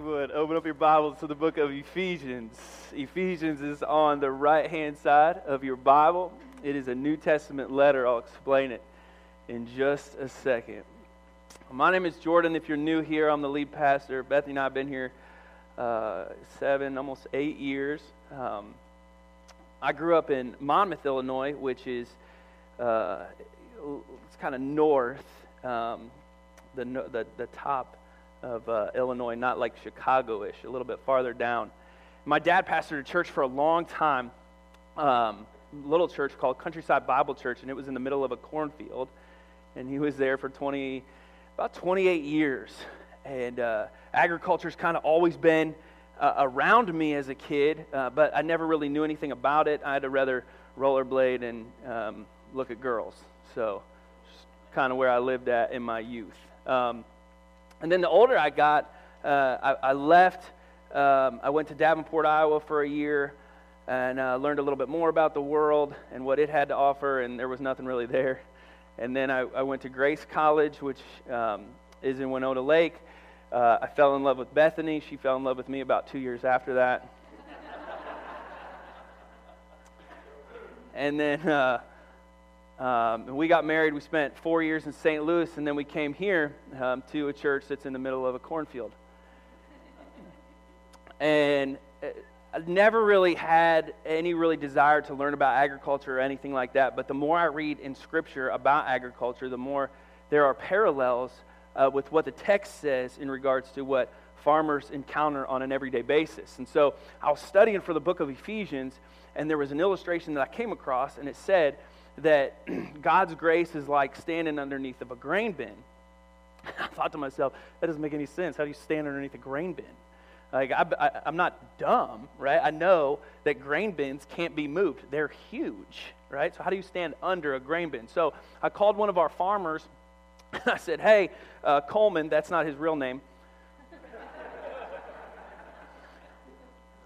you would open up your Bibles to the book of Ephesians. Ephesians is on the right hand side of your Bible. It is a New Testament letter. I'll explain it in just a second. My name is Jordan. If you're new here, I'm the lead pastor. Bethany and I have been here uh, seven, almost eight years. Um, I grew up in Monmouth, Illinois, which is uh, it's kind of north, um, the, the, the top of uh, Illinois, not like Chicago-ish, a little bit farther down. My dad pastored a church for a long time, um, little church called Countryside Bible Church, and it was in the middle of a cornfield. And he was there for 20, about 28 years. And uh, agriculture's kind of always been uh, around me as a kid, uh, but I never really knew anything about it. I had to rather rollerblade and um, look at girls. So, kind of where I lived at in my youth. Um, and then the older I got, uh, I, I, left. Um, I went to Davenport, Iowa for a year and uh, learned a little bit more about the world and what it had to offer, and there was nothing really there. And then I, I went to Grace College, which um, is in Winona Lake uh, I fell in love with Bethany. She fell in love with me about two years after that. and then uh, um, we got married. We spent four years in St. Louis, and then we came here um, to a church that's in the middle of a cornfield. And uh, I never really had any really desire to learn about agriculture or anything like that. But the more I read in Scripture about agriculture, the more there are parallels uh, with what the text says in regards to what farmers encounter on an everyday basis. And so I was studying for the book of Ephesians, and there was an illustration that I came across, and it said that God's grace is like standing underneath of a grain bin. I thought to myself, that doesn't make any sense. How do you stand underneath a grain bin? Like, I, am not dumb, right? I know that grain bins can't be moved. They're huge, right? So how do you stand under a grain bin? So I called one of our farmers I said, Hey, uh, Coleman, that's not his real name.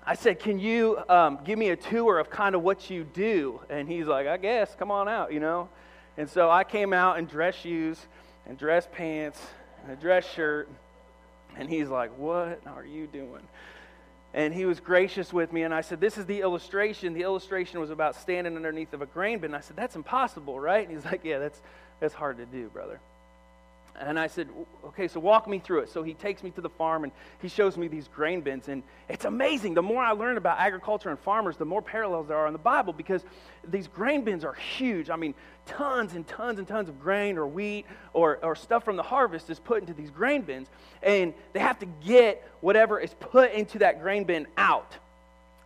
I said, Can you um, give me a tour of kind of what you do? And he's like, I guess, come on out, you know? And so I came out in dress shoes and dress pants and a dress shirt. And he's like, What are you doing? And he was gracious with me. And I said, This is the illustration. The illustration was about standing underneath of a grain bin. I said, That's impossible, right? And he's like, Yeah, that's, that's hard to do, brother. And I said, okay, so walk me through it. So he takes me to the farm and he shows me these grain bins. And it's amazing. The more I learn about agriculture and farmers, the more parallels there are in the Bible because these grain bins are huge. I mean, tons and tons and tons of grain or wheat or, or stuff from the harvest is put into these grain bins. And they have to get whatever is put into that grain bin out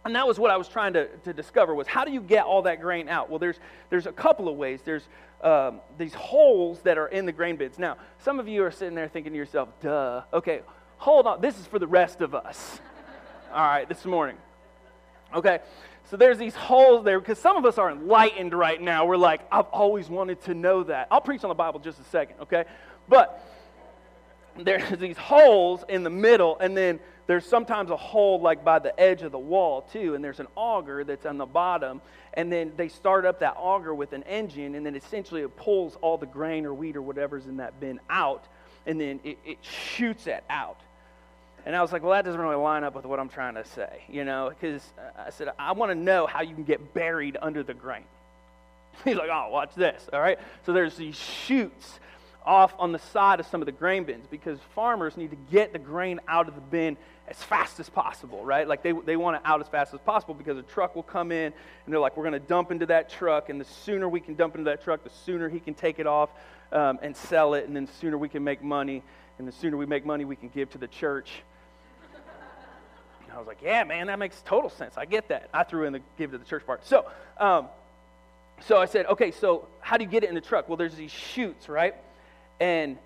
and that was what I was trying to, to discover was how do you get all that grain out? Well, there's, there's a couple of ways. There's um, these holes that are in the grain bins. Now, some of you are sitting there thinking to yourself, duh. Okay, hold on. This is for the rest of us. all right, this morning. Okay, so there's these holes there because some of us are enlightened right now. We're like, I've always wanted to know that. I'll preach on the Bible just a second, okay? But there's these holes in the middle, and then there's sometimes a hole like by the edge of the wall too, and there's an auger that's on the bottom, and then they start up that auger with an engine, and then essentially it pulls all the grain or wheat or whatever's in that bin out, and then it, it shoots it out. And I was like, well, that doesn't really line up with what I'm trying to say, you know, because I said, I want to know how you can get buried under the grain. He's like, oh, watch this, all right? So there's these chutes off on the side of some of the grain bins because farmers need to get the grain out of the bin as fast as possible, right? Like they, they want it out as fast as possible because a truck will come in and they're like, we're going to dump into that truck, and the sooner we can dump into that truck, the sooner he can take it off um, and sell it, and then the sooner we can make money, and the sooner we make money, we can give to the church. And I was like, yeah, man, that makes total sense. I get that. I threw in the give to the church part. So, um, so I said, okay, so how do you get it in the truck? Well, there's these chutes, right? And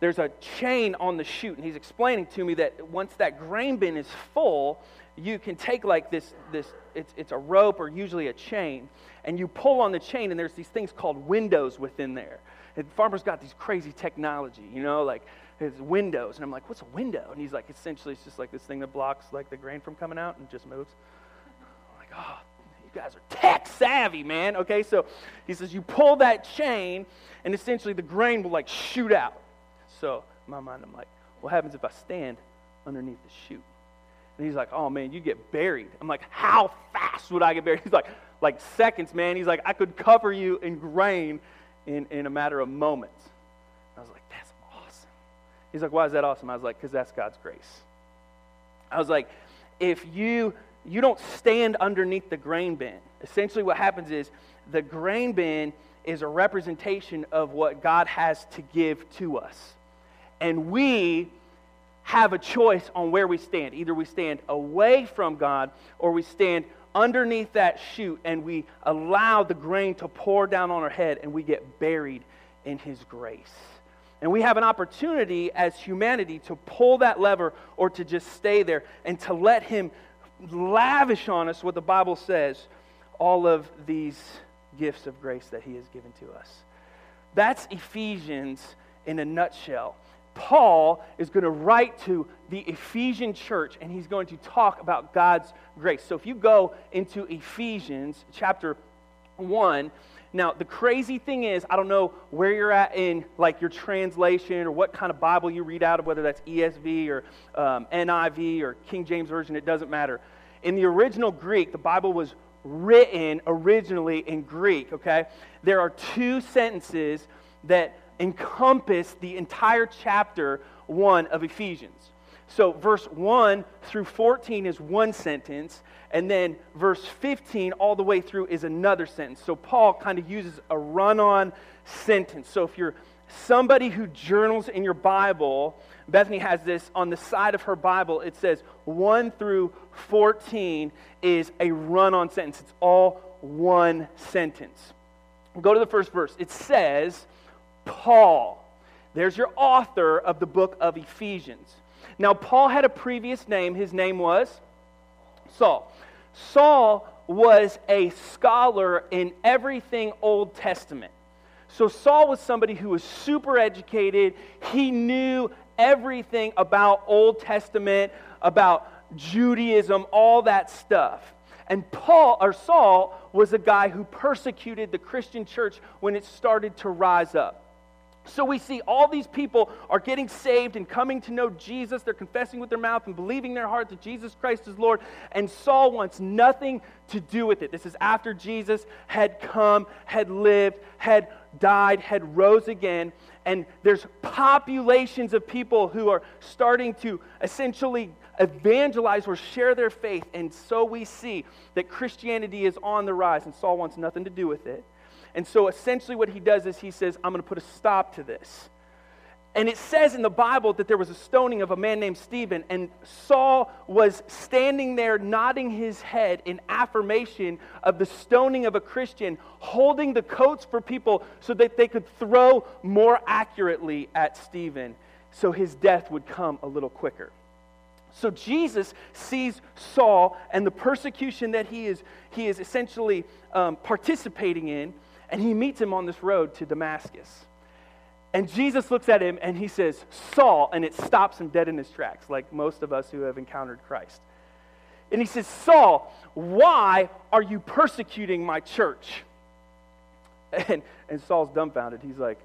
there's a chain on the chute, and he's explaining to me that once that grain bin is full, you can take like this, this it's, it's a rope or usually a chain, and you pull on the chain, and there's these things called windows within there. And farmers got these crazy technology, you know, like his windows. And I'm like, what's a window? And he's like, essentially, it's just like this thing that blocks like the grain from coming out and just moves. I'm like, oh, guys are tech savvy, man. Okay, so he says, you pull that chain, and essentially the grain will like shoot out. So in my mind, I'm like, what happens if I stand underneath the chute? And he's like, oh man, you get buried. I'm like, how fast would I get buried? He's like, like seconds, man. He's like, I could cover you in grain in, in a matter of moments. I was like, that's awesome. He's like, why is that awesome? I was like, because that's God's grace. I was like, if you you don't stand underneath the grain bin. Essentially, what happens is the grain bin is a representation of what God has to give to us. And we have a choice on where we stand. Either we stand away from God or we stand underneath that chute and we allow the grain to pour down on our head and we get buried in His grace. And we have an opportunity as humanity to pull that lever or to just stay there and to let Him lavish on us what the Bible says all of these gifts of grace that He has given to us. That's Ephesians in a nutshell. Paul is going to write to the Ephesian church and he's going to talk about God's grace. So if you go into Ephesians chapter 1, now the crazy thing is, I don't know where you're at in like your translation or what kind of Bible you read out of, whether that's ESV or um, NIV or King James Version, it doesn't matter. In the original Greek, the Bible was written originally in Greek, okay? There are two sentences that encompass the entire chapter 1 of Ephesians. So, verse 1 through 14 is one sentence, and then verse 15 all the way through is another sentence. So, Paul kind of uses a run on sentence. So, if you're somebody who journals in your Bible, Bethany has this on the side of her Bible. It says 1 through 14 is a run on sentence, it's all one sentence. Go to the first verse. It says, Paul. There's your author of the book of Ephesians. Now, Paul had a previous name. His name was Saul. Saul was a scholar in everything Old Testament. So, Saul was somebody who was super educated. He knew everything about Old Testament, about Judaism, all that stuff. And Paul or Saul was a guy who persecuted the Christian church when it started to rise up. So we see all these people are getting saved and coming to know Jesus. They're confessing with their mouth and believing in their heart that Jesus Christ is Lord. And Saul wants nothing to do with it. This is after Jesus had come, had lived, had died, had rose again. And there's populations of people who are starting to essentially evangelize or share their faith. And so we see that Christianity is on the rise, and Saul wants nothing to do with it. And so essentially, what he does is he says, I'm going to put a stop to this. And it says in the Bible that there was a stoning of a man named Stephen, and Saul was standing there nodding his head in affirmation of the stoning of a Christian, holding the coats for people so that they could throw more accurately at Stephen so his death would come a little quicker. So Jesus sees Saul and the persecution that he is, he is essentially um, participating in and he meets him on this road to Damascus. And Jesus looks at him and he says, Saul, and it stops him dead in his tracks, like most of us who have encountered Christ. And he says, Saul, why are you persecuting my church? And, and Saul's dumbfounded. He's like,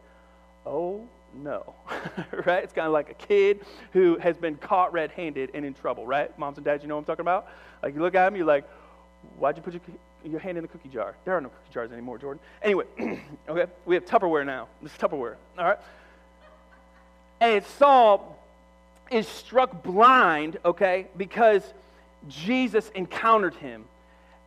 oh no. right? It's kind of like a kid who has been caught red handed and in trouble, right? Moms and dads, you know what I'm talking about? Like, you look at him, you're like, why'd you put your your hand in the cookie jar. There are no cookie jars anymore, Jordan. Anyway, okay, we have Tupperware now. This is Tupperware, all right? And Saul is struck blind, okay, because Jesus encountered him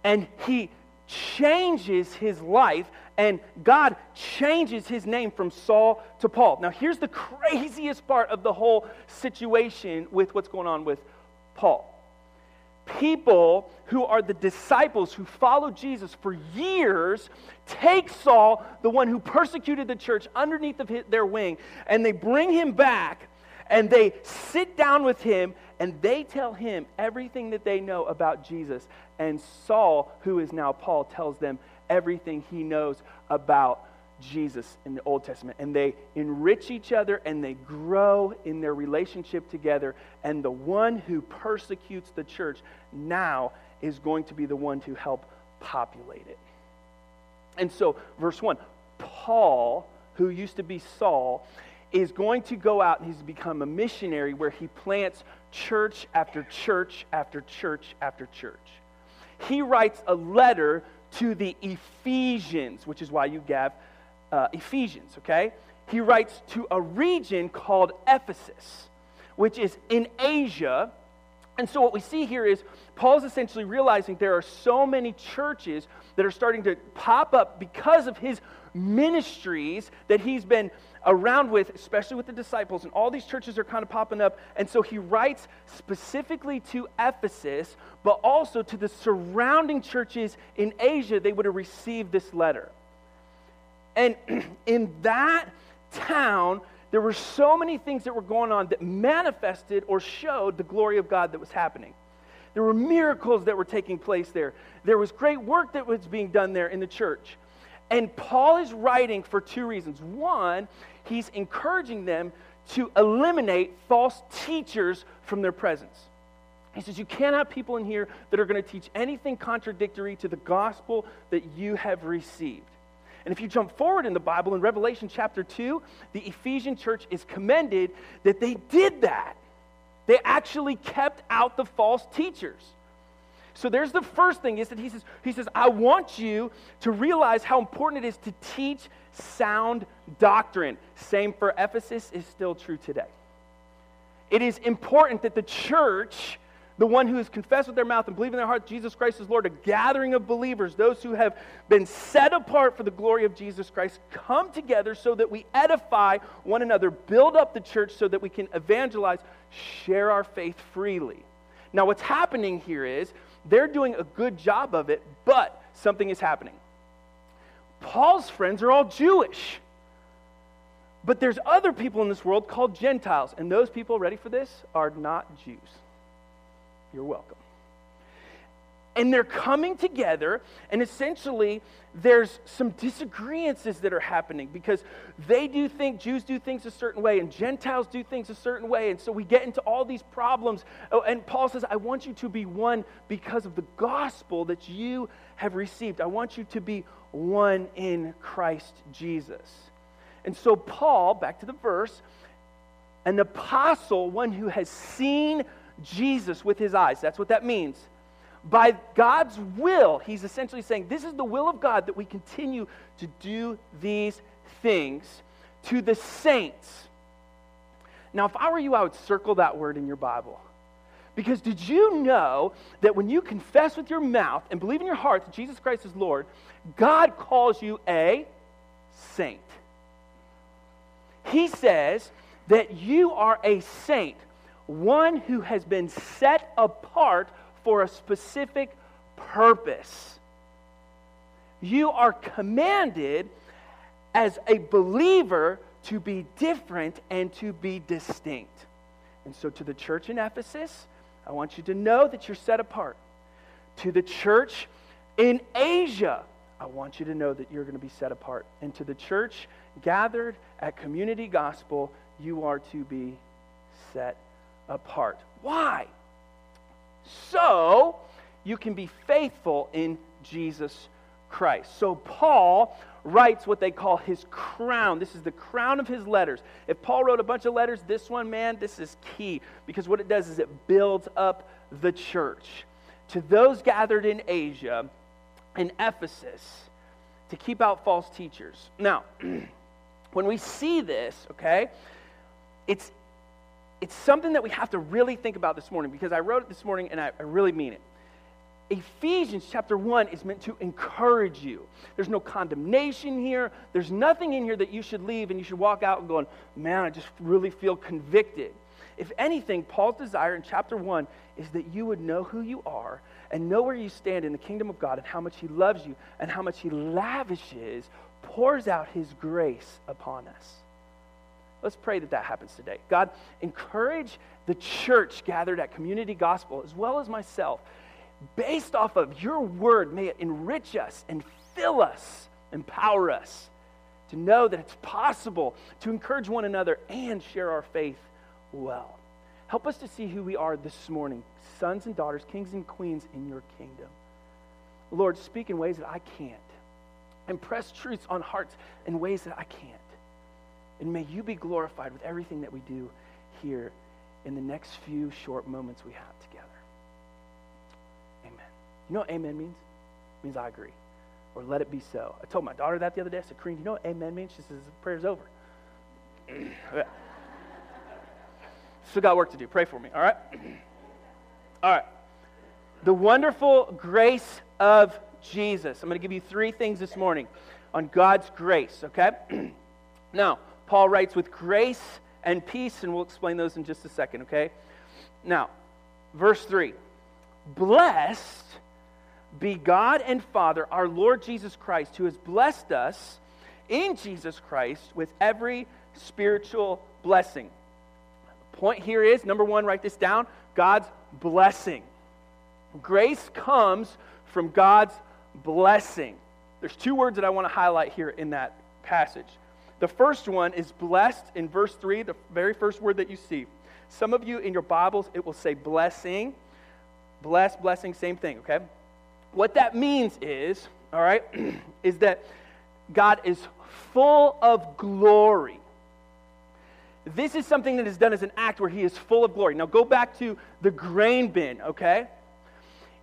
and he changes his life and God changes his name from Saul to Paul. Now, here's the craziest part of the whole situation with what's going on with Paul. People who are the disciples who follow Jesus for years take Saul, the one who persecuted the church, underneath of his, their wing, and they bring him back and they sit down with him and they tell him everything that they know about Jesus. And Saul, who is now Paul, tells them everything he knows about Jesus in the Old Testament. And they enrich each other and they grow in their relationship together. And the one who persecutes the church now is going to be the one to help populate it. And so, verse 1 Paul, who used to be Saul, is going to go out and he's become a missionary where he plants church after church after church after church. He writes a letter to the Ephesians, which is why you have uh, Ephesians, okay? He writes to a region called Ephesus, which is in Asia. And so, what we see here is Paul's essentially realizing there are so many churches that are starting to pop up because of his ministries that he's been around with, especially with the disciples. And all these churches are kind of popping up. And so, he writes specifically to Ephesus, but also to the surrounding churches in Asia, they would have received this letter. And in that town, there were so many things that were going on that manifested or showed the glory of God that was happening. There were miracles that were taking place there. There was great work that was being done there in the church. And Paul is writing for two reasons. One, he's encouraging them to eliminate false teachers from their presence. He says, You can't have people in here that are going to teach anything contradictory to the gospel that you have received. And if you jump forward in the Bible, in Revelation chapter 2, the Ephesian church is commended that they did that. They actually kept out the false teachers. So there's the first thing is that he says, he says, I want you to realize how important it is to teach sound doctrine. Same for Ephesus is still true today. It is important that the church the one who has confessed with their mouth and believed in their heart Jesus Christ is Lord, a gathering of believers, those who have been set apart for the glory of Jesus Christ, come together so that we edify one another, build up the church so that we can evangelize, share our faith freely. Now, what's happening here is they're doing a good job of it, but something is happening. Paul's friends are all Jewish. But there's other people in this world called Gentiles, and those people, ready for this, are not Jews. You're welcome. And they're coming together, and essentially, there's some disagreements that are happening because they do think, Jews do things a certain way, and Gentiles do things a certain way. And so we get into all these problems. Oh, and Paul says, I want you to be one because of the gospel that you have received. I want you to be one in Christ Jesus. And so, Paul, back to the verse, an apostle, one who has seen Jesus with his eyes. That's what that means. By God's will, he's essentially saying, This is the will of God that we continue to do these things to the saints. Now, if I were you, I would circle that word in your Bible. Because did you know that when you confess with your mouth and believe in your heart that Jesus Christ is Lord, God calls you a saint? He says that you are a saint one who has been set apart for a specific purpose. You are commanded as a believer to be different and to be distinct. And so, to the church in Ephesus, I want you to know that you're set apart. To the church in Asia, I want you to know that you're going to be set apart. And to the church gathered at Community Gospel, you are to be set apart. Why? So you can be faithful in Jesus Christ. So Paul writes what they call his crown. This is the crown of his letters. If Paul wrote a bunch of letters, this one, man, this is key because what it does is it builds up the church. To those gathered in Asia, in Ephesus, to keep out false teachers. Now, when we see this, okay, it's it's something that we have to really think about this morning because I wrote it this morning and I, I really mean it. Ephesians chapter 1 is meant to encourage you. There's no condemnation here. There's nothing in here that you should leave and you should walk out and going, man, I just really feel convicted. If anything, Paul's desire in chapter 1 is that you would know who you are and know where you stand in the kingdom of God and how much he loves you and how much he lavishes, pours out his grace upon us. Let's pray that that happens today. God, encourage the church gathered at Community Gospel as well as myself. Based off of your word, may it enrich us and fill us, empower us to know that it's possible to encourage one another and share our faith well. Help us to see who we are this morning, sons and daughters, kings and queens in your kingdom. Lord, speak in ways that I can't. Impress truths on hearts in ways that I can't. And may you be glorified with everything that we do here in the next few short moments we have together. Amen. You know what amen means? It means I agree. Or let it be so. I told my daughter that the other day. I said, do you know what amen means? She says, prayer's over. Still got work to do. Pray for me, all right? All right. The wonderful grace of Jesus. I'm going to give you three things this morning on God's grace, okay? now, Paul writes with grace and peace, and we'll explain those in just a second, okay? Now, verse 3 Blessed be God and Father, our Lord Jesus Christ, who has blessed us in Jesus Christ with every spiritual blessing. Point here is number one, write this down God's blessing. Grace comes from God's blessing. There's two words that I want to highlight here in that passage. The first one is blessed in verse 3, the very first word that you see. Some of you in your Bibles, it will say blessing. Bless, blessing, same thing, okay? What that means is, all right, is that God is full of glory. This is something that is done as an act where he is full of glory. Now go back to the grain bin, okay?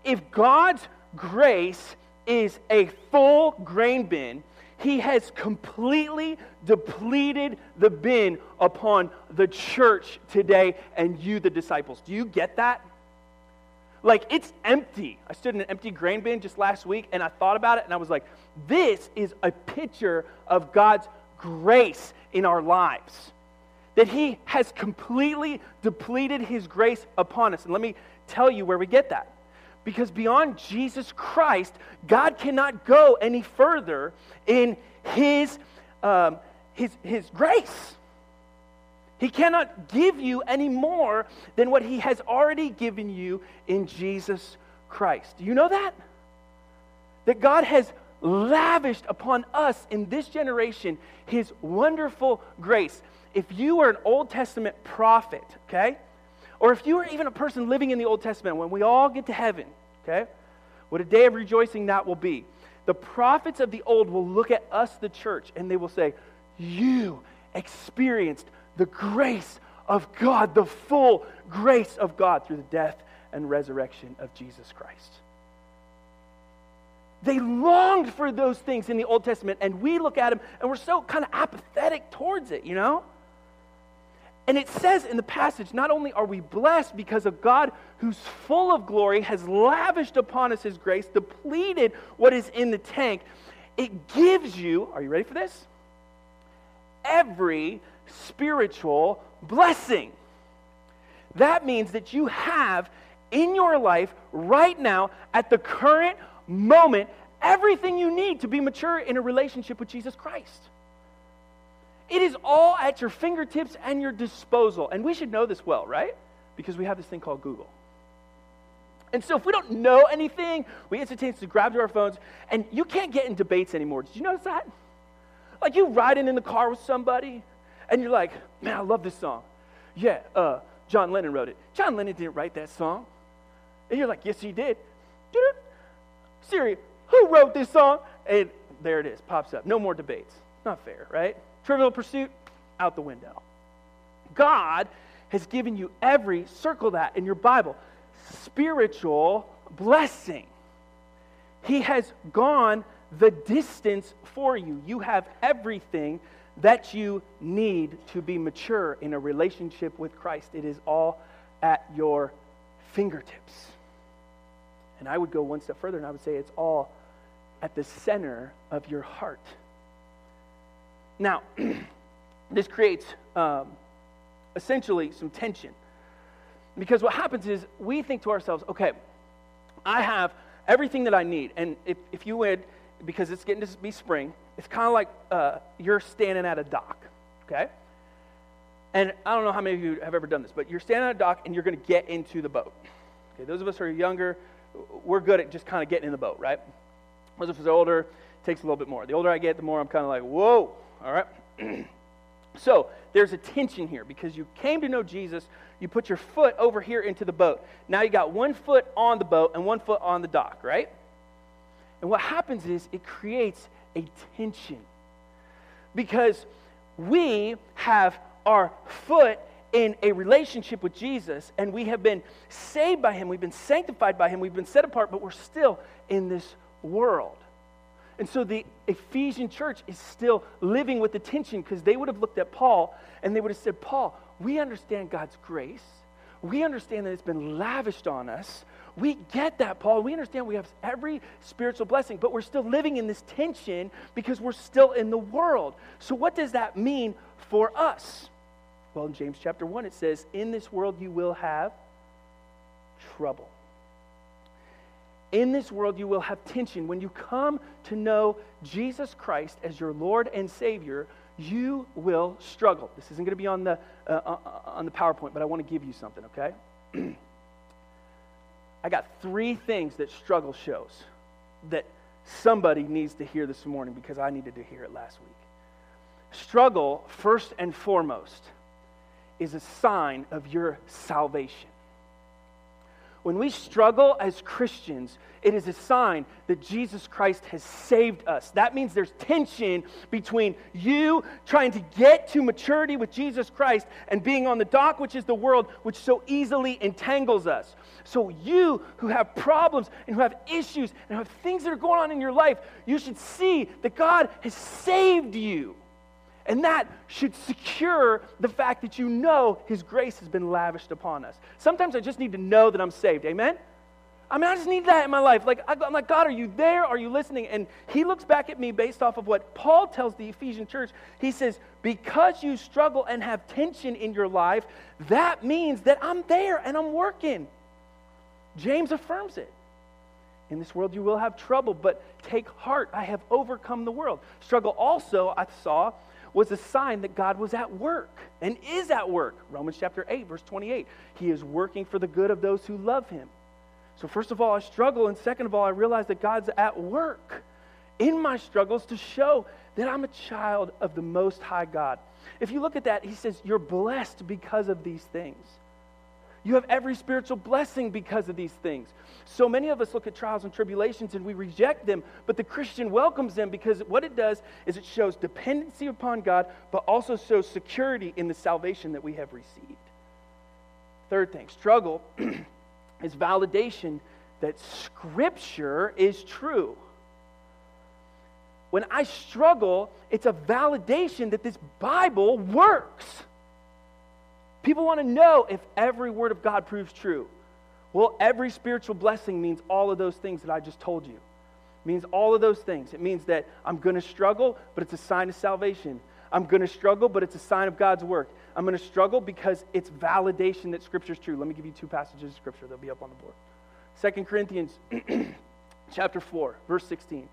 If God's grace is a full grain bin, he has completely depleted the bin upon the church today and you, the disciples. Do you get that? Like, it's empty. I stood in an empty grain bin just last week and I thought about it and I was like, this is a picture of God's grace in our lives. That He has completely depleted His grace upon us. And let me tell you where we get that. Because beyond Jesus Christ, God cannot go any further in his, um, his, his grace. He cannot give you any more than what he has already given you in Jesus Christ. Do you know that? That God has lavished upon us in this generation his wonderful grace. If you were an Old Testament prophet, okay? Or if you were even a person living in the Old Testament, when we all get to heaven, okay? What a day of rejoicing that will be. The prophets of the old will look at us, the church, and they will say, You experienced the grace of God, the full grace of God through the death and resurrection of Jesus Christ. They longed for those things in the Old Testament, and we look at them and we're so kind of apathetic towards it, you know? And it says in the passage, not only are we blessed because of God who's full of glory, has lavished upon us his grace, depleted what is in the tank, it gives you, are you ready for this? Every spiritual blessing. That means that you have in your life right now, at the current moment, everything you need to be mature in a relationship with Jesus Christ. It is all at your fingertips and your disposal. And we should know this well, right? Because we have this thing called Google. And so if we don't know anything, we instantaneously grab to our phones, and you can't get in debates anymore. Did you notice that? Like you riding in the car with somebody, and you're like, man, I love this song. Yeah, uh, John Lennon wrote it. John Lennon didn't write that song. And you're like, yes, he did. Siri, who wrote this song? And there it is, pops up. No more debates. Not fair, right? Trivial pursuit, out the window. God has given you every, circle that in your Bible, spiritual blessing. He has gone the distance for you. You have everything that you need to be mature in a relationship with Christ. It is all at your fingertips. And I would go one step further and I would say it's all at the center of your heart. Now, this creates um, essentially some tension Because what happens is we think to ourselves, okay, I have everything that I need. And if, if you would, because it's getting to be spring, it's kind of like uh, you're standing at a dock, okay? And I don't know how many of you have ever done this, but you're standing at a dock and you're going to get into the boat. Okay, those of us who are younger, we're good at just kind of getting in the boat, right? Those of us older, it takes a little bit more. The older I get, the more I'm kind of like, whoa, all right? so there's a tension here because you came to know Jesus, you put your foot over here into the boat. Now you got one foot on the boat and one foot on the dock, right? And what happens is it creates a tension because we have our foot in a relationship with Jesus and we have been saved by Him, we've been sanctified by Him, we've been set apart, but we're still in this world. And so the Ephesian church is still living with the tension because they would have looked at Paul and they would have said, Paul, we understand God's grace. We understand that it's been lavished on us. We get that, Paul. We understand we have every spiritual blessing, but we're still living in this tension because we're still in the world. So, what does that mean for us? Well, in James chapter 1, it says, In this world you will have trouble. In this world you will have tension. When you come to know Jesus Christ as your Lord and Savior, you will struggle. This isn't going to be on the, uh, uh, on the PowerPoint, but I want to give you something, okay? I got three things that struggle shows that somebody needs to hear this morning because I needed to hear it last week. Struggle, first and foremost, is a sign of your salvation. When we struggle as Christians, it is a sign that Jesus Christ has saved us. That means there's tension between you trying to get to maturity with Jesus Christ and being on the dock, which is the world, which so easily entangles us. So, you who have problems and who have issues and have things that are going on in your life, you should see that God has saved you. And that should secure the fact that you know His grace has been lavished upon us. Sometimes I just need to know that I'm saved. Amen? I mean, I just need that in my life. Like, I'm like, God, are you there? Are you listening? And He looks back at me based off of what Paul tells the Ephesian church. He says, Because you struggle and have tension in your life, that means that I'm there and I'm working. James affirms it. In this world you will have trouble, but take heart. I have overcome the world. Struggle also, I saw, was a sign that God was at work and is at work. Romans chapter 8, verse 28. He is working for the good of those who love him. So, first of all, I struggle, and second of all, I realize that God's at work in my struggles to show that I'm a child of the Most High God. If you look at that, he says, You're blessed because of these things. You have every spiritual blessing because of these things. So many of us look at trials and tribulations and we reject them, but the Christian welcomes them because what it does is it shows dependency upon God, but also shows security in the salvation that we have received. Third thing struggle is validation that Scripture is true. When I struggle, it's a validation that this Bible works. People want to know if every word of God proves true. Well, every spiritual blessing means all of those things that I just told you. It means all of those things. It means that I'm going to struggle, but it's a sign of salvation. I'm going to struggle, but it's a sign of God's work. I'm going to struggle because it's validation that Scripture is true. Let me give you two passages of Scripture. They'll be up on the board. 2 Corinthians chapter 4, verse 16.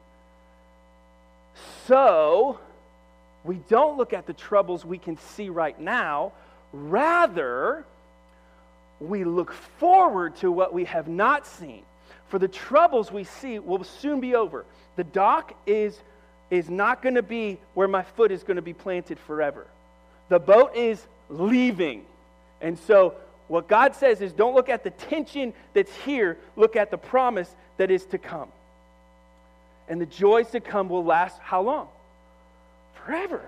So, we don't look at the troubles we can see right now, Rather, we look forward to what we have not seen. For the troubles we see will soon be over. The dock is, is not going to be where my foot is going to be planted forever. The boat is leaving. And so, what God says is don't look at the tension that's here, look at the promise that is to come. And the joys to come will last how long? Forever.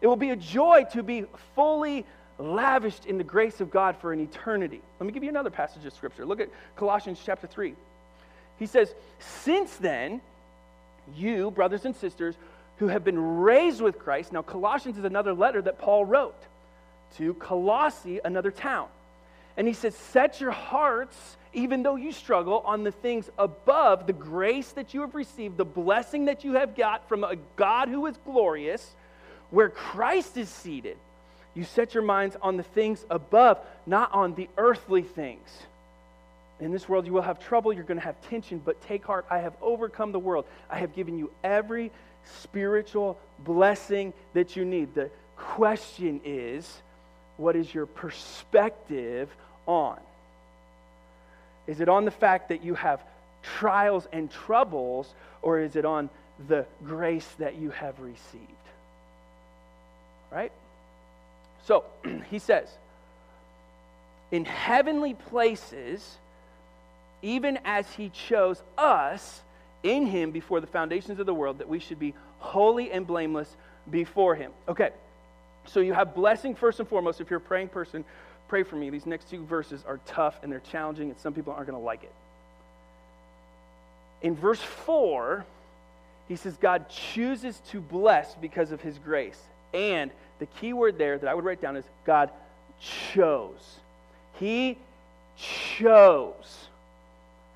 It will be a joy to be fully lavished in the grace of God for an eternity. Let me give you another passage of scripture. Look at Colossians chapter 3. He says, Since then, you, brothers and sisters, who have been raised with Christ, now Colossians is another letter that Paul wrote to Colossae, another town. And he says, Set your hearts, even though you struggle, on the things above, the grace that you have received, the blessing that you have got from a God who is glorious where Christ is seated. You set your minds on the things above, not on the earthly things. In this world, you will have trouble. You're going to have tension, but take heart. I have overcome the world. I have given you every spiritual blessing that you need. The question is what is your perspective on? Is it on the fact that you have trials and troubles, or is it on the grace that you have received? Right? So, he says, in heavenly places, even as he chose us in him before the foundations of the world, that we should be holy and blameless before him. Okay, so you have blessing first and foremost. If you're a praying person, pray for me. These next two verses are tough and they're challenging, and some people aren't going to like it. In verse 4, he says, God chooses to bless because of his grace. And the key word there that I would write down is God chose. He chose.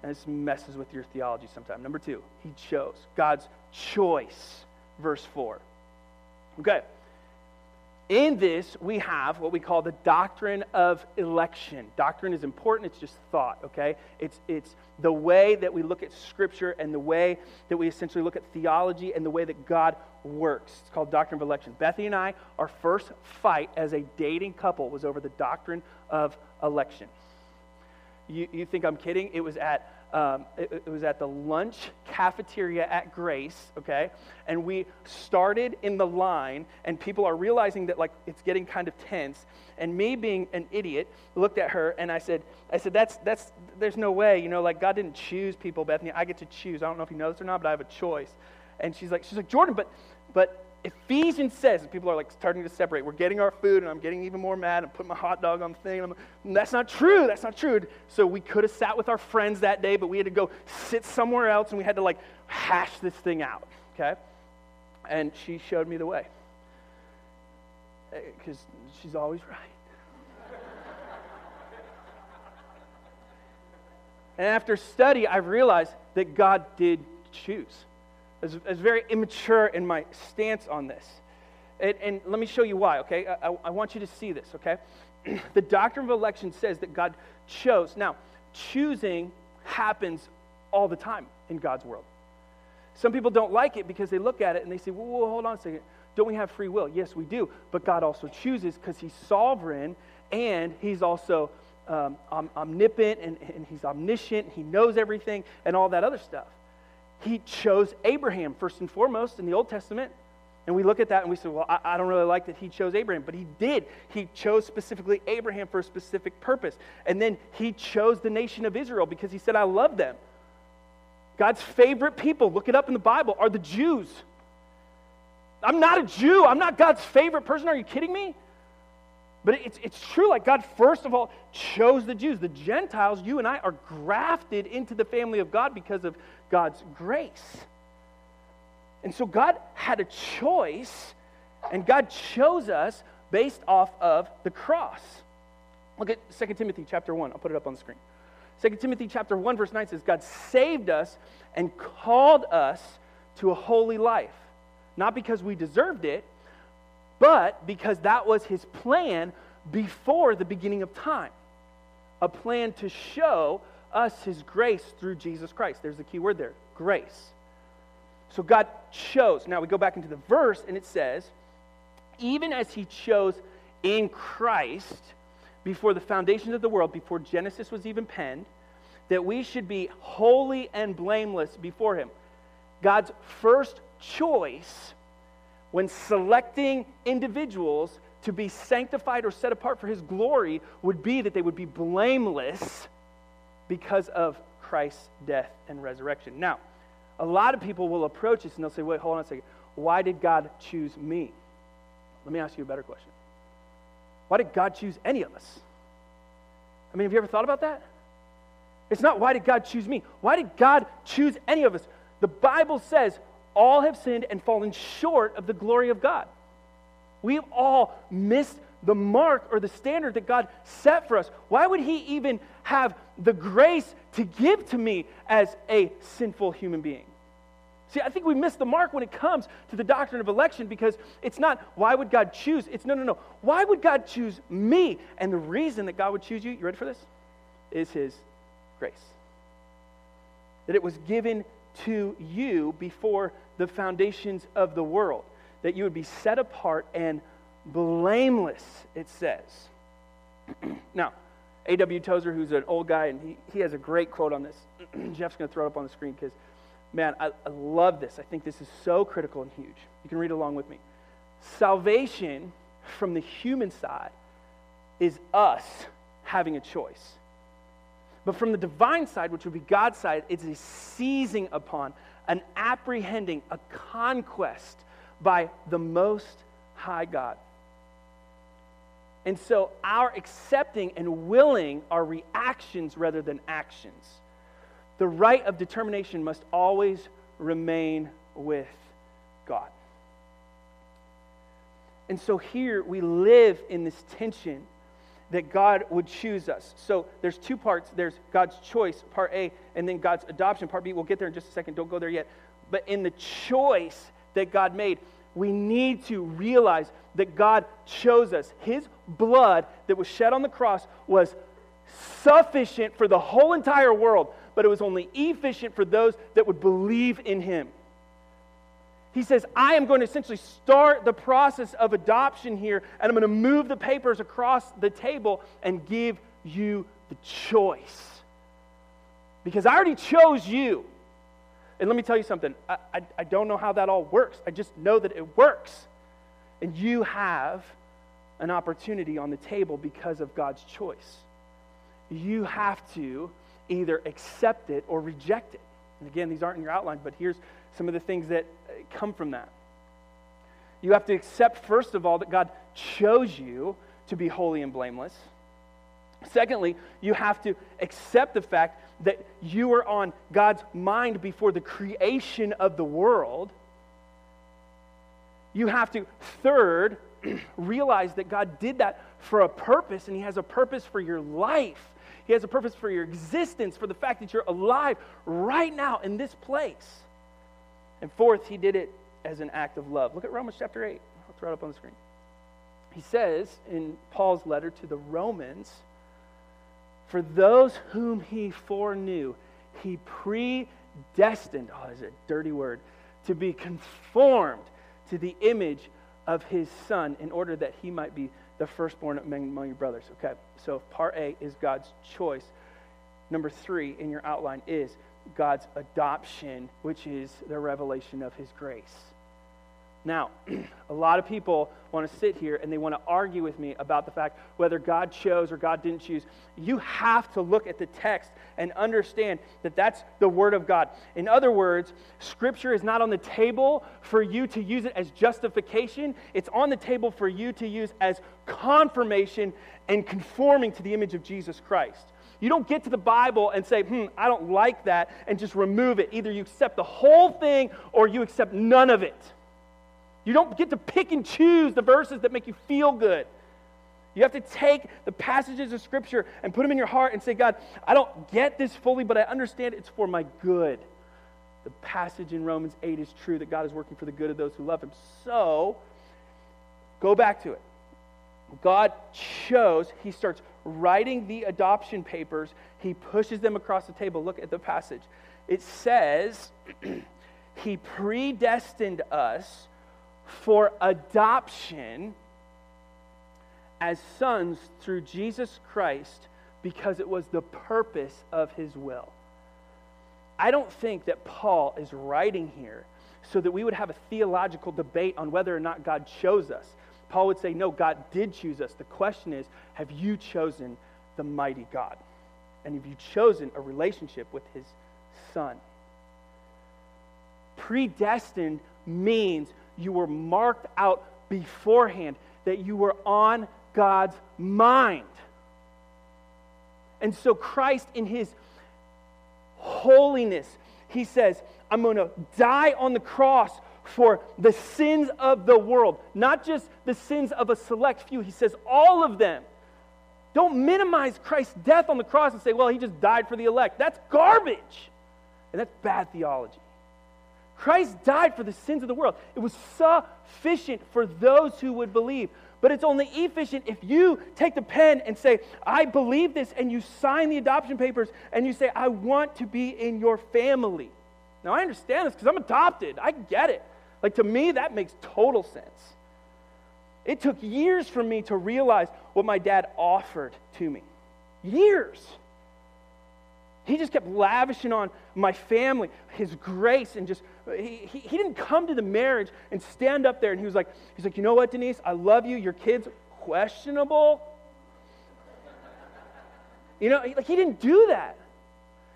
And this messes with your theology sometimes. Number two, he chose. God's choice. Verse 4. Okay. In this, we have what we call the doctrine of election. Doctrine is important, it's just thought, okay? It's, it's the way that we look at Scripture and the way that we essentially look at theology and the way that God works. It's called doctrine of election. Bethany and I, our first fight as a dating couple was over the doctrine of election. You, you think I'm kidding? It was at um, it, it, was at the lunch cafeteria at Grace, okay? And we started in the line, and people are realizing that like it's getting kind of tense. And me being an idiot looked at her and I said, I said, that's that's there's no way, you know, like God didn't choose people, Bethany. I get to choose. I don't know if you know this or not, but I have a choice. And she's like, she's like, Jordan, but but Ephesians says, and people are like starting to separate. We're getting our food, and I'm getting even more mad. and putting my hot dog on the thing. And I'm, that's not true. That's not true. So we could have sat with our friends that day, but we had to go sit somewhere else, and we had to like hash this thing out. Okay, and she showed me the way because eh, she's always right. and after study, I've realized that God did choose. I was, I was very immature in my stance on this. And, and let me show you why, okay? I, I, want you to see this, okay? the doctrine of election says that God chose. Now, choosing happens all the time in God's world. Some people don't like it because they look at it and they say, well, well hold on a second. Don't we have free will? Yes, we do. But God also chooses because He's sovereign and He's also um, omnipotent and, and He's omniscient. He knows everything and all that other stuff he chose Abraham first and foremost in the Old Testament. And we look at that and we say, well, I, I, don't really like that he chose Abraham. But he did. He chose specifically Abraham for a specific purpose. And then he chose the nation of Israel because he said, I love them. God's favorite people, look it up in the Bible, are the Jews. I'm not a Jew. I'm not God's favorite person. Are you kidding me? But it's, it's true, like God, first of all, chose the Jews. The Gentiles, you and I, are grafted into the family of God because of God's grace. And so God had a choice, and God chose us based off of the cross. Look at 2 Timothy chapter 1. I'll put it up on the screen. 2 Timothy chapter 1, verse 9 says, God saved us and called us to a holy life. Not because we deserved it, but because that was his plan before the beginning of time. A plan to show us his grace through Jesus Christ. There's the key word there grace. So God chose. Now we go back into the verse and it says, even as he chose in Christ before the foundations of the world, before Genesis was even penned, that we should be holy and blameless before him. God's first choice when selecting individuals to be sanctified or set apart for his glory would be that they would be blameless because of Christ's death and resurrection. Now, a lot of people will approach this and they'll say, wait, hold on a second. Why did God choose me? Let me ask you a better question. Why did God choose any of us? I mean, have you ever thought about that? It's not why did God choose me? Why did God choose any of us? The Bible says all have sinned and fallen short of the glory of God. We've all missed the mark or the standard that God set for us. Why would He even have the grace to give to me as a sinful human being? See, I think we miss the mark when it comes to the doctrine of election because it's not why would God choose? It's no, no, no. Why would God choose me? And the reason that God would choose you, you ready for this? Is His grace. That it was given to you before the foundations of the world, that you would be set apart and blameless, it says. now, A.W. Tozer, who's an old guy, and he, he has a great quote on this. Jeff's going to throw it up on the screen because man, I, I love this. I think this is so critical and huge. You can read along with me. Salvation from the human side is us having a choice. But from the divine side, which would be God's side, it's a seizing upon, an apprehending, a conquest by the Most High God. And so our accepting and willing are reactions rather than actions the right of determination must always remain with God. And so here we live in this tension that God would choose us. So there's two parts there's God's choice, part A, and then God's adoption, part B. We'll get there in just a second. Don't go there yet. But in the choice that God made, we need to realize that God chose us. His blood that was shed on the cross was sufficient for the whole entire world but it was only efficient for those that would believe in him. He says, I am going to essentially start the process of adoption here, and I'm going to move the papers across the table and give you the choice. Because I already chose you. And let me tell you something I, I, I don't know how that all works, I just know that it works. And you have an opportunity on the table because of God's choice. You have to either accept it or reject it. And again, these aren't in your outline, but here's some of the things that uh, come from that. You have to accept, first of all, that God chose you to be holy and blameless. Secondly, you have to accept the fact that you were on God's mind before the creation of the world. You have to, third, realize that God did that for a purpose, and He has a purpose for your life. He has a purpose for your existence, for the fact that you're alive right now in this place. And fourth, he did it as an act of love. Look at Romans chapter 8. I'll throw it up on the screen. He says in Paul's letter to the Romans, For those whom he foreknew, he predestined, oh, is a dirty word, to be conformed to the image of his son in order that he might be the firstborn among your brothers. Okay, so part A is God's choice. Number three in your outline is God's adoption, which is the revelation of his grace. Now, a lot of people want to sit here and they want to argue with me about the fact whether God chose or God didn't choose. You have to look at the text and understand that that's the Word of God. In other words, Scripture is not on the table for you to use it as justification, it's on the table for you to use as confirmation and conforming to the image of Jesus Christ. You don't get to the Bible and say, hmm, I don't like that, and just remove it. Either you accept the whole thing or you accept none of it. You don't get to pick and choose the verses that make you feel good. You have to take the passages of Scripture and put them in your heart and say, God, I don't get this fully, but I understand it's for my good. The passage in Romans 8 is true that God is working for the good of those who love Him. So, go back to it. God chose, He starts writing the adoption papers, He pushes them across the table. Look at the passage. It says, He predestined us for adoption as sons through Jesus Christ because it was the purpose of his will. I don't think that Paul is writing here so that we would have a theological debate on whether or not God chose us. Paul would say, No, God did choose us. The question is, have you chosen the mighty God? And have you chosen a relationship with his son? Predestined means you were marked out beforehand, that you were on God's mind. And so, Christ, in his holiness, he says, I'm going to die on the cross for the sins of the world, not just the sins of a select few. He says, all of them. Don't minimize Christ's death on the cross and say, well, he just died for the elect. That's garbage. And that's bad theology. Christ died for the sins of the world. It was sufficient for those who would believe. But it's only efficient if you take the pen and say, I believe this, and you sign the adoption papers and you say, I want to be in your family. Now, I understand this because I'm adopted. I get it. Like, to me, that makes total sense. It took years for me to realize what my dad offered to me. Years. He just kept lavishing on my family his grace and just, he, he, he, didn't come to the marriage and stand up there and he was like, he's like, you know what, Denise, I love you. Your kid's questionable. You know, like he didn't do that.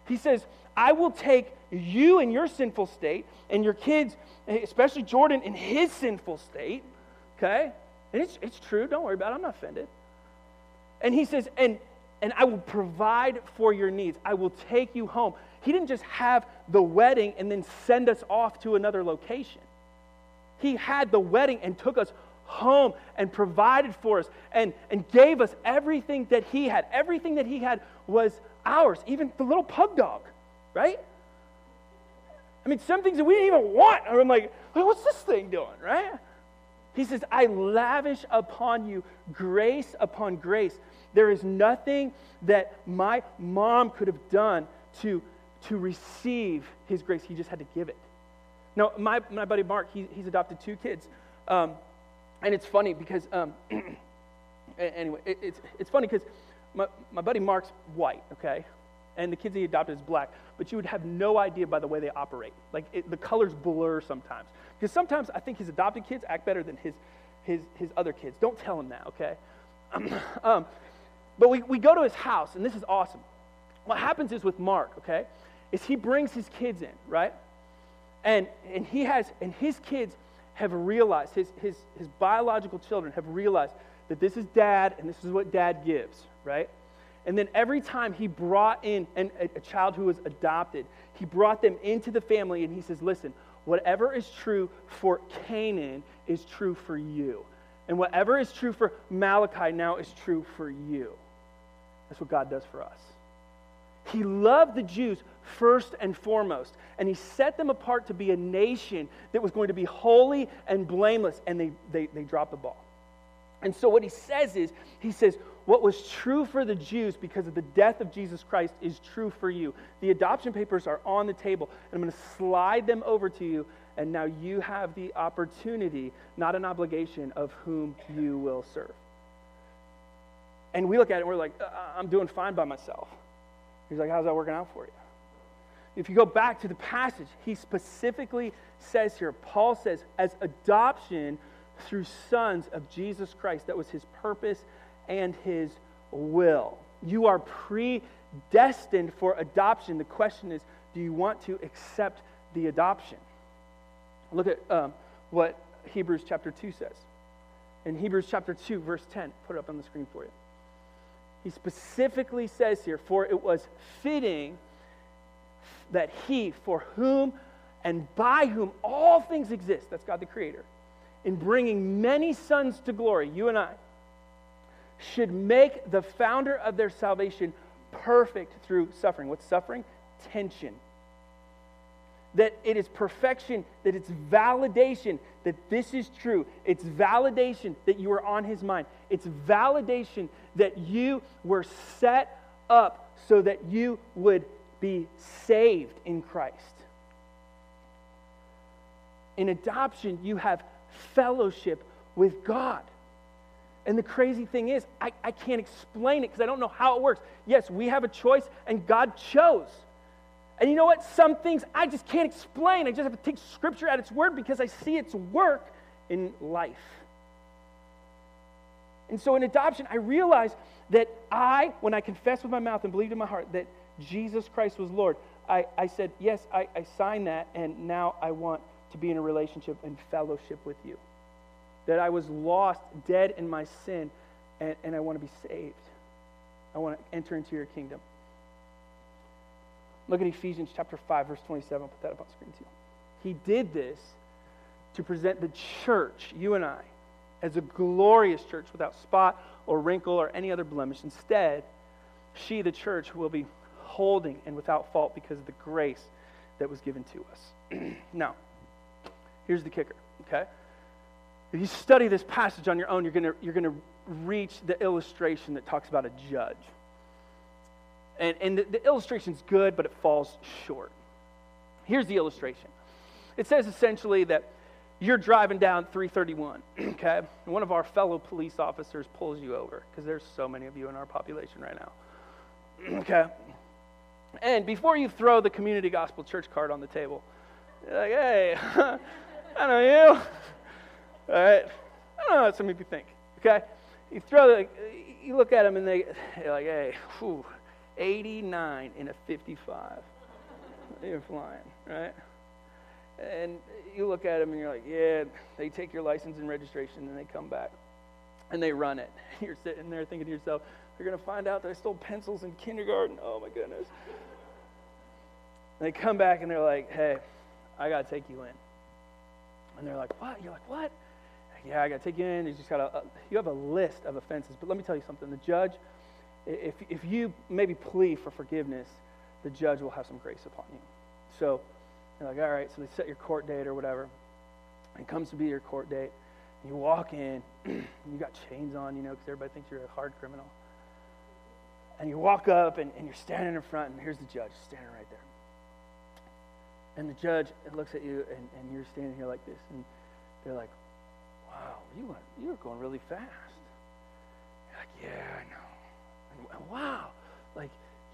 He says, I will take you in your sinful state and your kids, especially Jordan, in his sinful state. Okay? And it's, it's true. Don't worry about it. I'm not offended. And he says, and and I will provide for your needs. I will take you home. He didn't just have the wedding and then send us off to another location. He had the wedding and took us home and provided for us and, and gave us everything that he had. Everything that he had was ours, even the little pug dog, right? I mean, some things that we didn't even want. I'm like, what's this thing doing, right? He says, I lavish upon you grace upon grace. There is nothing that my mom could have done to, to receive his grace. He just had to give it. Now, my, my buddy Mark, he, he's adopted two kids. Um, and it's funny because, um, anyway, it, it's, it's funny because my, my buddy Mark's white, okay? And the kids he adopted is black. But you would have no idea by the way they operate. Like, it, the colors blur sometimes. Because sometimes I think his adopted kids act better than his, his, his other kids. Don't tell him that, okay? um, but we, we go to his house, and this is awesome. What happens is with Mark, okay, is he brings his kids in, right? And, and he has, and his kids have realized, his, his, his biological children have realized that this is dad and this is what dad gives, right? And then every time he brought in an, a, a child who was adopted, he brought them into the family and he says, listen, whatever is true for Canaan is true for you. And whatever is true for Malachi now is true for you. That's what God does for us. He loved the Jews first and foremost, and He set them apart to be a nation that was going to be holy and blameless, and they, they, they dropped the ball. And so, what He says is, He says, what was true for the Jews because of the death of Jesus Christ is true for you. The adoption papers are on the table, and I'm going to slide them over to you, and now you have the opportunity, not an obligation, of whom you will serve. And we look at it and we're like, uh, I'm doing fine by myself. He's like, How's that working out for you? If you go back to the passage, he specifically says here, Paul says, as adoption through sons of Jesus Christ, that was his purpose and his will. You are predestined for adoption. The question is, do you want to accept the adoption? Look at um, what Hebrews chapter 2 says. In Hebrews chapter 2, verse 10, put it up on the screen for you he specifically says here, For it was fitting that he, for whom and by whom all things exist, that's God the Creator, in bringing many sons to glory, you and I, should make the founder of their salvation perfect through suffering. What's suffering? Tension that it is perfection, that it's validation that this is true. It's validation that you are on his mind. It's validation that you were set up so that you would be saved in Christ. In adoption, you have fellowship with God. And the crazy thing is, I, I can't explain it because I don't know how it works. Yes, we have a choice, and God chose. And you know what? Some things I just can't explain. I just have to take scripture at its word because I see its work in life. And so in adoption, I realized that I, when I confessed with my mouth and believed in my heart that Jesus Christ was Lord, I, I said, Yes, I, I signed that, and now I want to be in a relationship and fellowship with you. That I was lost, dead in my sin, and, and I want to be saved. I want to enter into your kingdom. Look at Ephesians chapter 5, verse 27. I'll put that up on screen too. He did this to present the church, you and I, as a glorious church without spot or wrinkle or any other blemish. Instead, she, the church, will be holding and without fault because of the grace that was given to us. now, here's the kicker, okay? If you study this passage on your own, you're going to you're going to reach the illustration that talks about a judge. And, and the, the illustration's good, but it falls short. Here's the illustration it says essentially that you're driving down 331, okay? One of our fellow police officers pulls you over, because there's so many of you in our population right now, okay? And before you throw the community gospel church card on the table, you're like, hey, I know you. All right? I don't know what some of you think, okay? You throw the, you look at them and they, they're like, hey, whew, 89 in a 55. You're flying, right? And you look at them and you're like, yeah, they take your license and registration and they come back and they run it. You're sitting there thinking to yourself, they're going to find out that I stole pencils in kindergarten. Oh my goodness. And they come back and they're like, hey, I got to take you in. And they're like, what? You're like, what? Yeah, I got to take you in. You just got a, uh, you have a list of offenses. But let me tell you something. The judge, if, if you maybe plea for forgiveness, the judge will have some grace upon you. So you're like, all right, so they set your court date or whatever. It comes to be your court date. You walk in, you got chains on, you know, because everybody thinks you're a hard criminal. And you walk up and, and you're standing in front, and here's the judge standing right there. And the judge looks at you, and, and you're standing here like this, and they're like, wow, you went, you were going really fast. You're like, yeah, I know. Wow, like,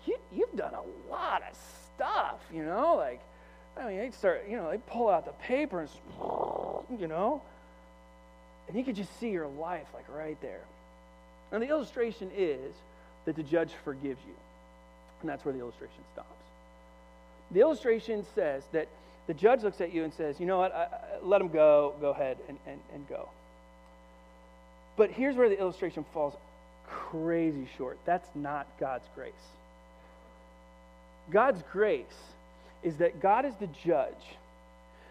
you, you've done a lot of stuff, you know? Like, I mean, they start, you know, they pull out the paper and, you know, and you could just see your life like right there. And the illustration is that the judge forgives you. And that's where the illustration stops. The illustration says that the judge looks at you and says, you know what, I, I, let him go, go ahead and, and, and go. But here's where the illustration falls crazy short. That's not God's grace. God's grace is that God is the judge.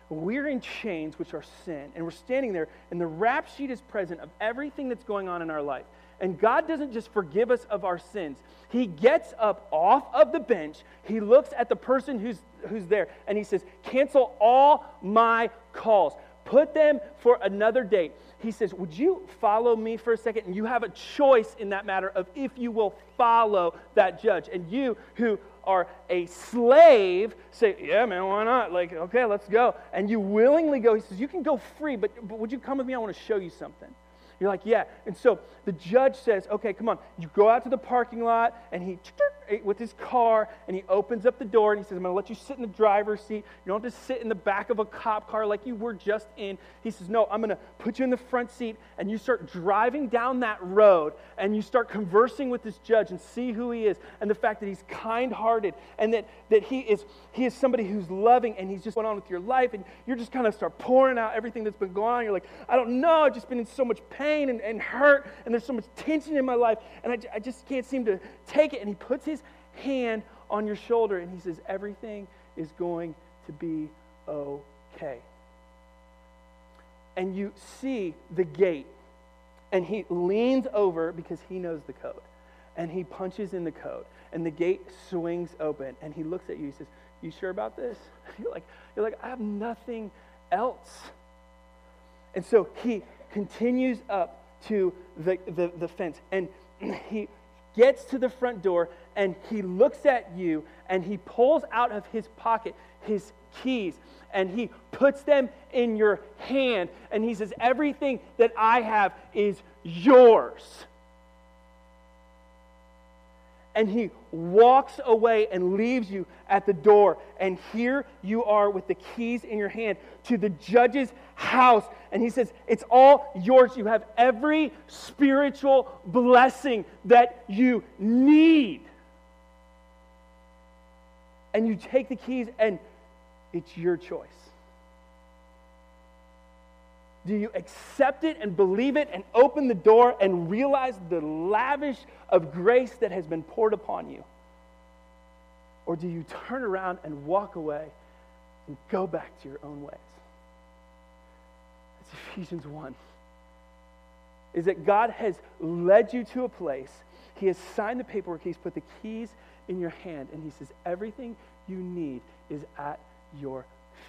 We're in chains, which are sin, and we're standing there, and the rap sheet is present of everything that's going on in our life. And God doesn't just forgive us of our sins. He gets up off of the bench, he looks at the person who's, who's there, and he says, Cancel all my calls, put them for another date. He says, Would you follow me for a second? And you have a choice in that matter of if you will follow that judge. And you who are a slave say, Yeah, man, why not? Like, okay, let's go. And you willingly go. He says, You can go free, but, but would you come with me? I want to show you something. You're like, yeah. And so the judge says, okay, come on. You go out to the parking lot, and he, with his car, and he opens up the door, and he says, I'm going to let you sit in the driver's seat. You don't have to sit in the back of a cop car like you were just in. He says, no, I'm going to put you in the front seat, and you start driving down that road, and you start conversing with this judge and see who he is, and the fact that he's kind-hearted, and that, that he, is, he is somebody who's loving, and he's just going on with your life, and you're just kind of start pouring out everything that's been going on. You're like, I don't know, I've just been in so much pain pain and, and hurt, and there's so much tension in my life, and I, I just can't seem to take it. And he puts his hand on your shoulder and he says, Everything is going to be okay. And you see the gate, and he leans over because he knows the code, and he punches in the code, and the gate swings open, and he looks at you. He says, "You sure about this?" You're like, "You're like, I have nothing else." And so he continues up to the, the, the fence and he gets to the front door and he looks at you and he pulls out of his pocket his keys and he puts them in your hand and he says, Everything that I have is yours and he walks away and leaves you at the door. And here you are with the keys in your hand to the judge's house. And he says, It's all yours. You have every spiritual blessing that you need. And you take the keys, and it's your choice. Do you accept it and believe it and open the door and realize the lavish of grace that has been poured upon you? Or do you turn around and walk away and go back to your own ways? That's Ephesians 1. Is that God has led you to a place, He has signed the paperwork, He's put the keys in your hand, and He says, everything you need is at your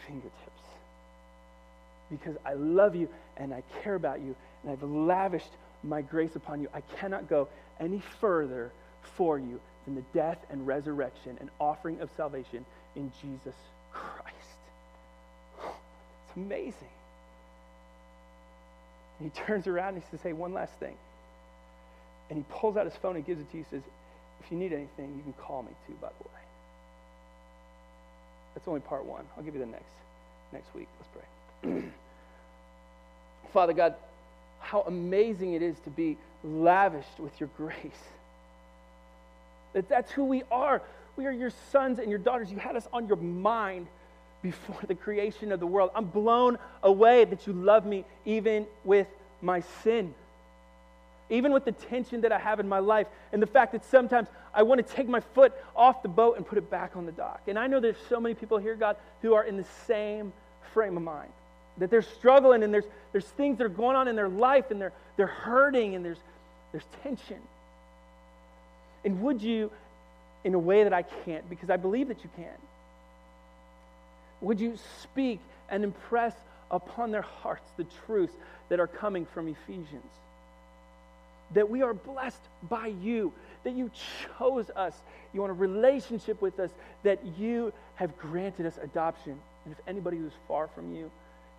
fingertips. because I love you and I care about you and I've lavished my grace upon you. I cannot go any further for you than the death and resurrection and offering of salvation in Jesus Christ. It's amazing. And he turns around and he says, Hey, one last thing. And he pulls out his phone and gives it to you. He says, If you need anything, you can call me too, by the way. That's only part one. I'll give you the next next week. Let's pray. Father God, how amazing it is to be lavished with your grace. That that's who we are. We are your sons and your daughters. You had us on your mind before the creation of the world. I'm blown away that you love me even with my sin. Even with the tension that I have in my life and the fact that sometimes I want to take my foot off the boat and put it back on the dock. And I know there's so many people here, God, who are in the same frame of mind. That they're struggling and there's, there's things that are going on in their life and they're, they're hurting and there's, there's tension. And would you, in a way that I can't, because I believe that you can, would you speak and impress upon their hearts the truths that are coming from Ephesians? That we are blessed by you, that you chose us, you want a relationship with us, that you have granted us adoption. And if anybody who's far from you,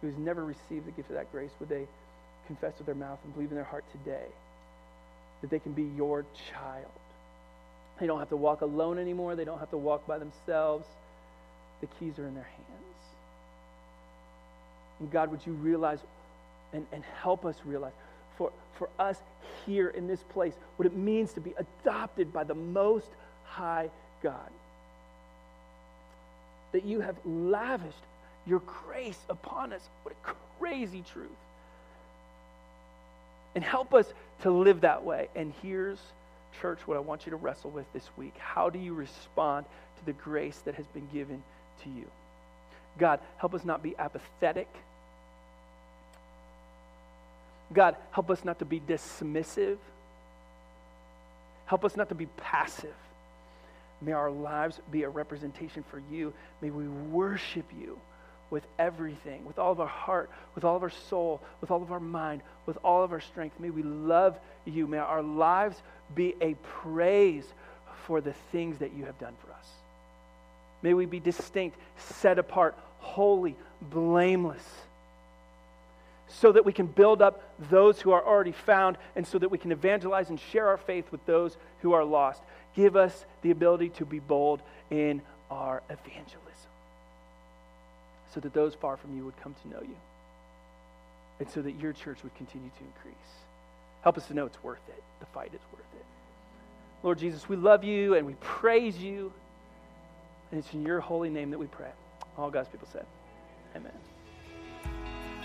who has never received the gift of that grace, would they confess with their mouth and believe in their heart today that they can be your child? They don't have to walk alone anymore, they don't have to walk by themselves. The keys are in their hands. And God, would you realize and, and help us realize for, for us here in this place what it means to be adopted by the Most High God? That you have lavished your grace upon us. What a crazy truth. And help us to live that way. And here's, church, what I want you to wrestle with this week. How do you respond to the grace that has been given to you? God, help us not be apathetic. God, help us not to be dismissive. Help us not to be passive. May our lives be a representation for you. May we worship you with everything, with all of our heart, with all of our soul, with all of our mind, with all of our strength. May we love you. May our lives be a praise for the things that you have done for us. May we be distinct, set apart, holy, blameless, so that we can build up those who are already found and so that we can evangelize and share our faith with those who are lost. Give us the ability to be bold in our evangelism so that those far from you would come to know you and so that your church would continue to increase. Help us to know it's worth it. The fight is worth it. Lord Jesus, we love you and we praise you. And it's in your holy name that we pray. All God's people said, Amen.